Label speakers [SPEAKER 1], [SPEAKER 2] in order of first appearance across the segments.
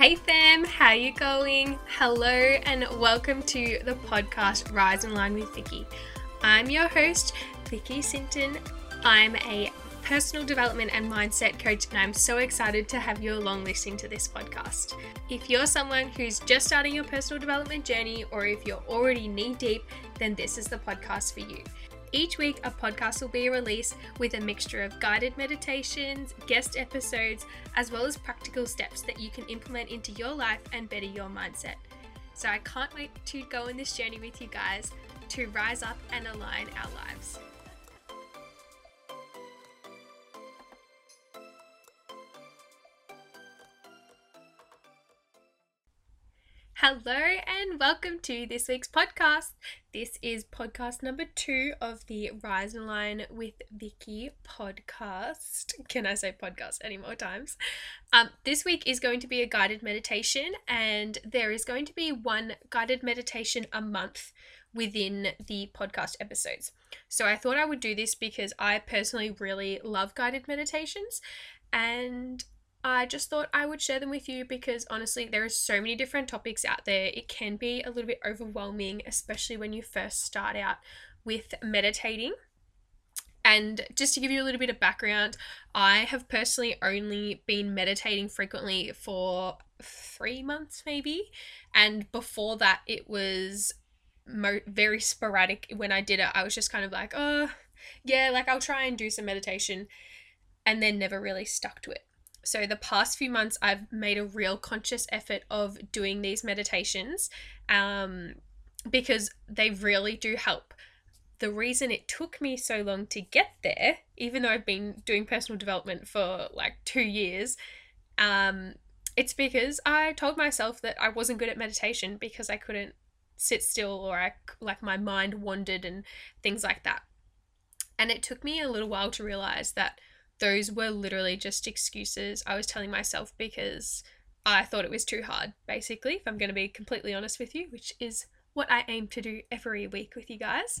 [SPEAKER 1] Hey fam, how you going? Hello and welcome to the podcast Rise and Align with Vicky. I'm your host, Vicky Sinton. I'm a personal development and mindset coach, and I'm so excited to have you along listening to this podcast. If you're someone who's just starting your personal development journey, or if you're already knee deep, then this is the podcast for you. Each week, a podcast will be released with a mixture of guided meditations, guest episodes, as well as practical steps that you can implement into your life and better your mindset. So, I can't wait to go on this journey with you guys to rise up and align our lives. Hello and welcome to this week's podcast. This is podcast number two of the Rise and Align with Vicky podcast. Can I say podcast any more times? Um, this week is going to be a guided meditation, and there is going to be one guided meditation a month within the podcast episodes. So I thought I would do this because I personally really love guided meditations and I just thought I would share them with you because honestly, there are so many different topics out there. It can be a little bit overwhelming, especially when you first start out with meditating. And just to give you a little bit of background, I have personally only been meditating frequently for three months, maybe. And before that, it was mo- very sporadic. When I did it, I was just kind of like, oh, yeah, like I'll try and do some meditation, and then never really stuck to it. So, the past few months, I've made a real conscious effort of doing these meditations um, because they really do help. The reason it took me so long to get there, even though I've been doing personal development for like two years, um, it's because I told myself that I wasn't good at meditation because I couldn't sit still or I like my mind wandered and things like that. And it took me a little while to realize that those were literally just excuses I was telling myself because I thought it was too hard, basically, if I'm going to be completely honest with you, which is what I aim to do every week with you guys.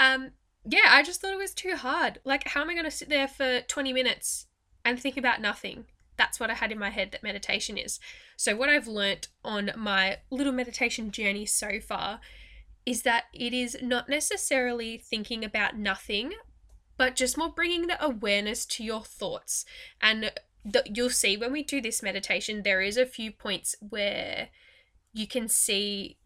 [SPEAKER 1] Um, yeah, I just thought it was too hard. Like, how am I going to sit there for 20 minutes and think about nothing? That's what I had in my head that meditation is. So, what I've learnt on my little meditation journey so far is that it is not necessarily thinking about nothing, but just more bringing the awareness to your thoughts. And you'll see when we do this meditation, there is a few points where you can see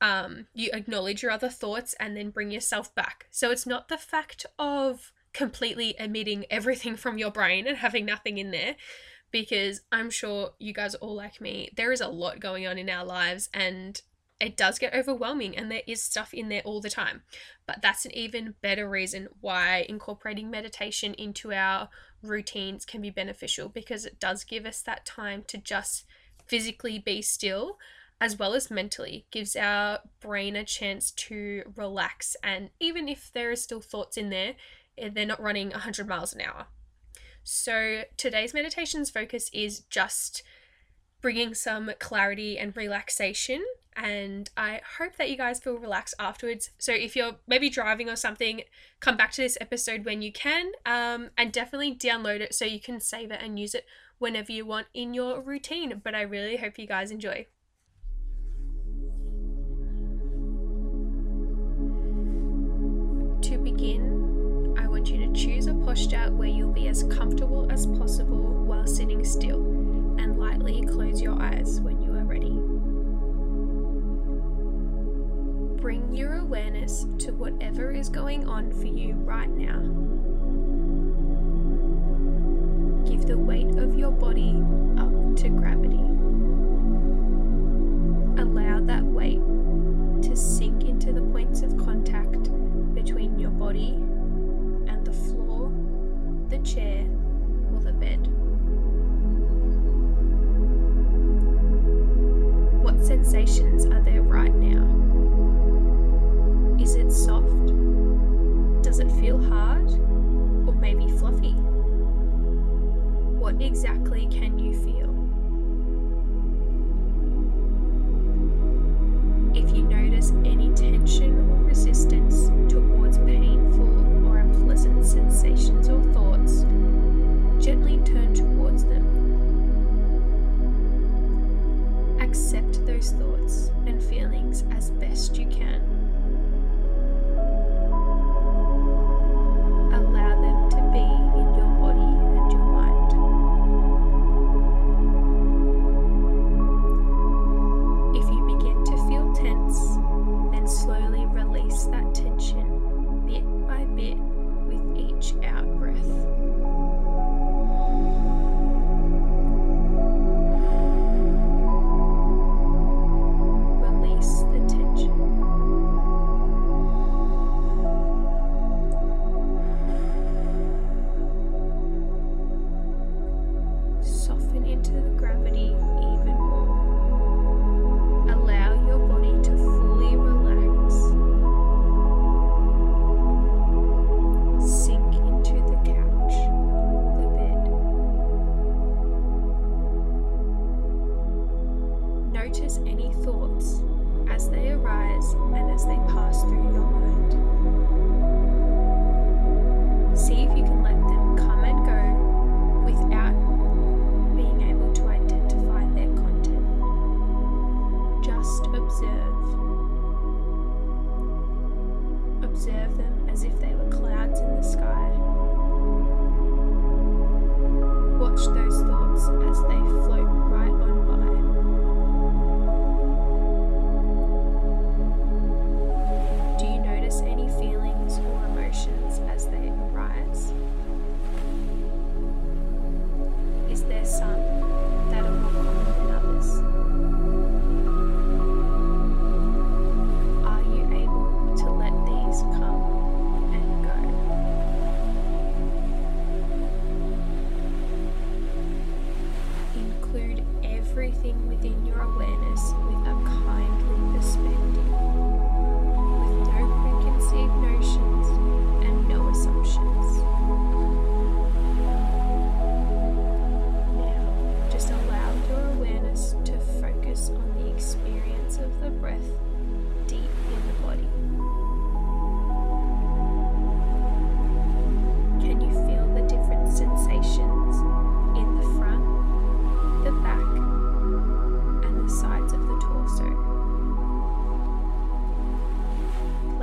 [SPEAKER 1] um, you acknowledge your other thoughts and then bring yourself back. So it's not the fact of completely emitting everything from your brain and having nothing in there, because I'm sure you guys are all like me. There is a lot going on in our lives, and it does get overwhelming and there is stuff in there all the time. But that's an even better reason why incorporating meditation into our routines can be beneficial because it does give us that time to just physically be still as well as mentally gives our brain a chance to relax and even if there are still thoughts in there eh, they're not running 100 miles an hour so today's meditation's focus is just bringing some clarity and relaxation and I hope that you guys feel relaxed afterwards. So if you're maybe driving or something, come back to this episode when you can, um, and definitely download it so you can save it and use it whenever you want in your routine. But I really hope you guys enjoy. To begin, I want you to choose a posture where you'll be as comfortable as possible while sitting still, and lightly close your eyes when you Bring your awareness to whatever is going on for you right now. Give the weight of your body up to gravity. Allow that weight to sink into the points of contact between your body and the floor, the chair, or the bed. What sensations are there right now? Soft? Does it feel hard? Or maybe fluffy? What exactly can you feel?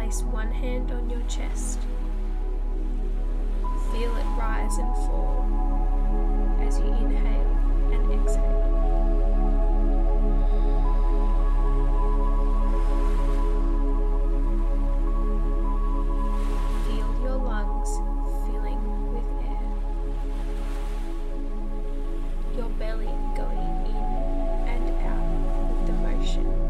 [SPEAKER 1] place one hand on your chest. Feel it rise and fall as you inhale and exhale. Feel your lungs filling with air, your belly going in and out with the motion.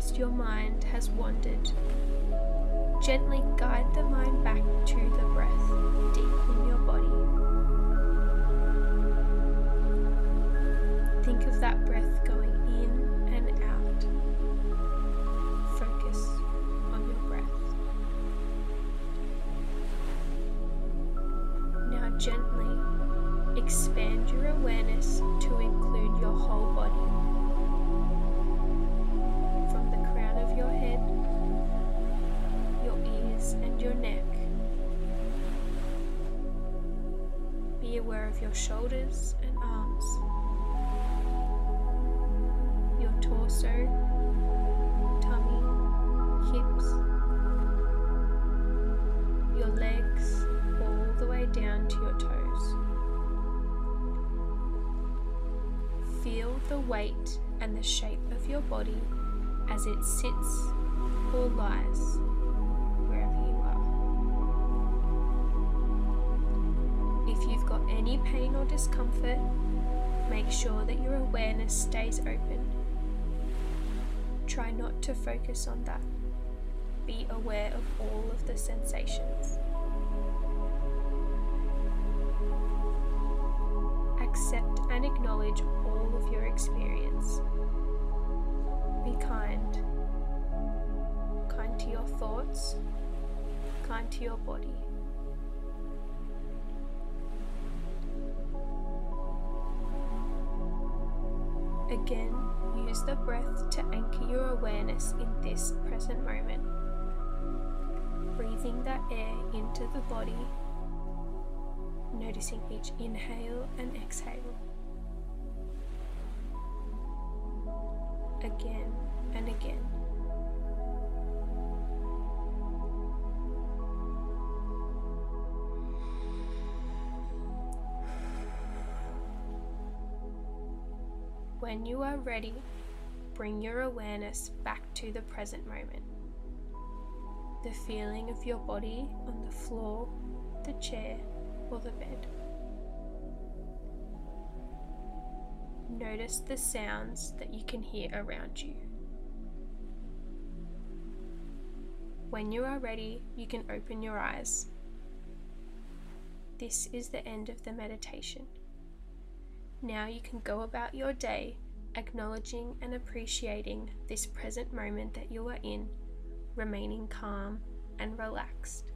[SPEAKER 1] farthest your mind has wandered. Gently guide the mind back to the breath deep in your body. Think of that breath going in and out. Focus on your breath. Now, gently expand your awareness aware of your shoulders and arms, your torso, tummy, hips, your legs, all the way down to your toes. Feel the weight and the shape of your body as it sits or lies. Any pain or discomfort, make sure that your awareness stays open. Try not to focus on that. Be aware of all of the sensations. Accept and acknowledge all of your experience. Be kind. Kind to your thoughts, kind to your body. Again, use the breath to anchor your awareness in this present moment. Breathing that air into the body, noticing each inhale and exhale. Again and again. When you are ready, bring your awareness back to the present moment. The feeling of your body on the floor, the chair, or the bed. Notice the sounds that you can hear around you. When you are ready, you can open your eyes. This is the end of the meditation. Now you can go about your day acknowledging and appreciating this present moment that you are in, remaining calm and relaxed.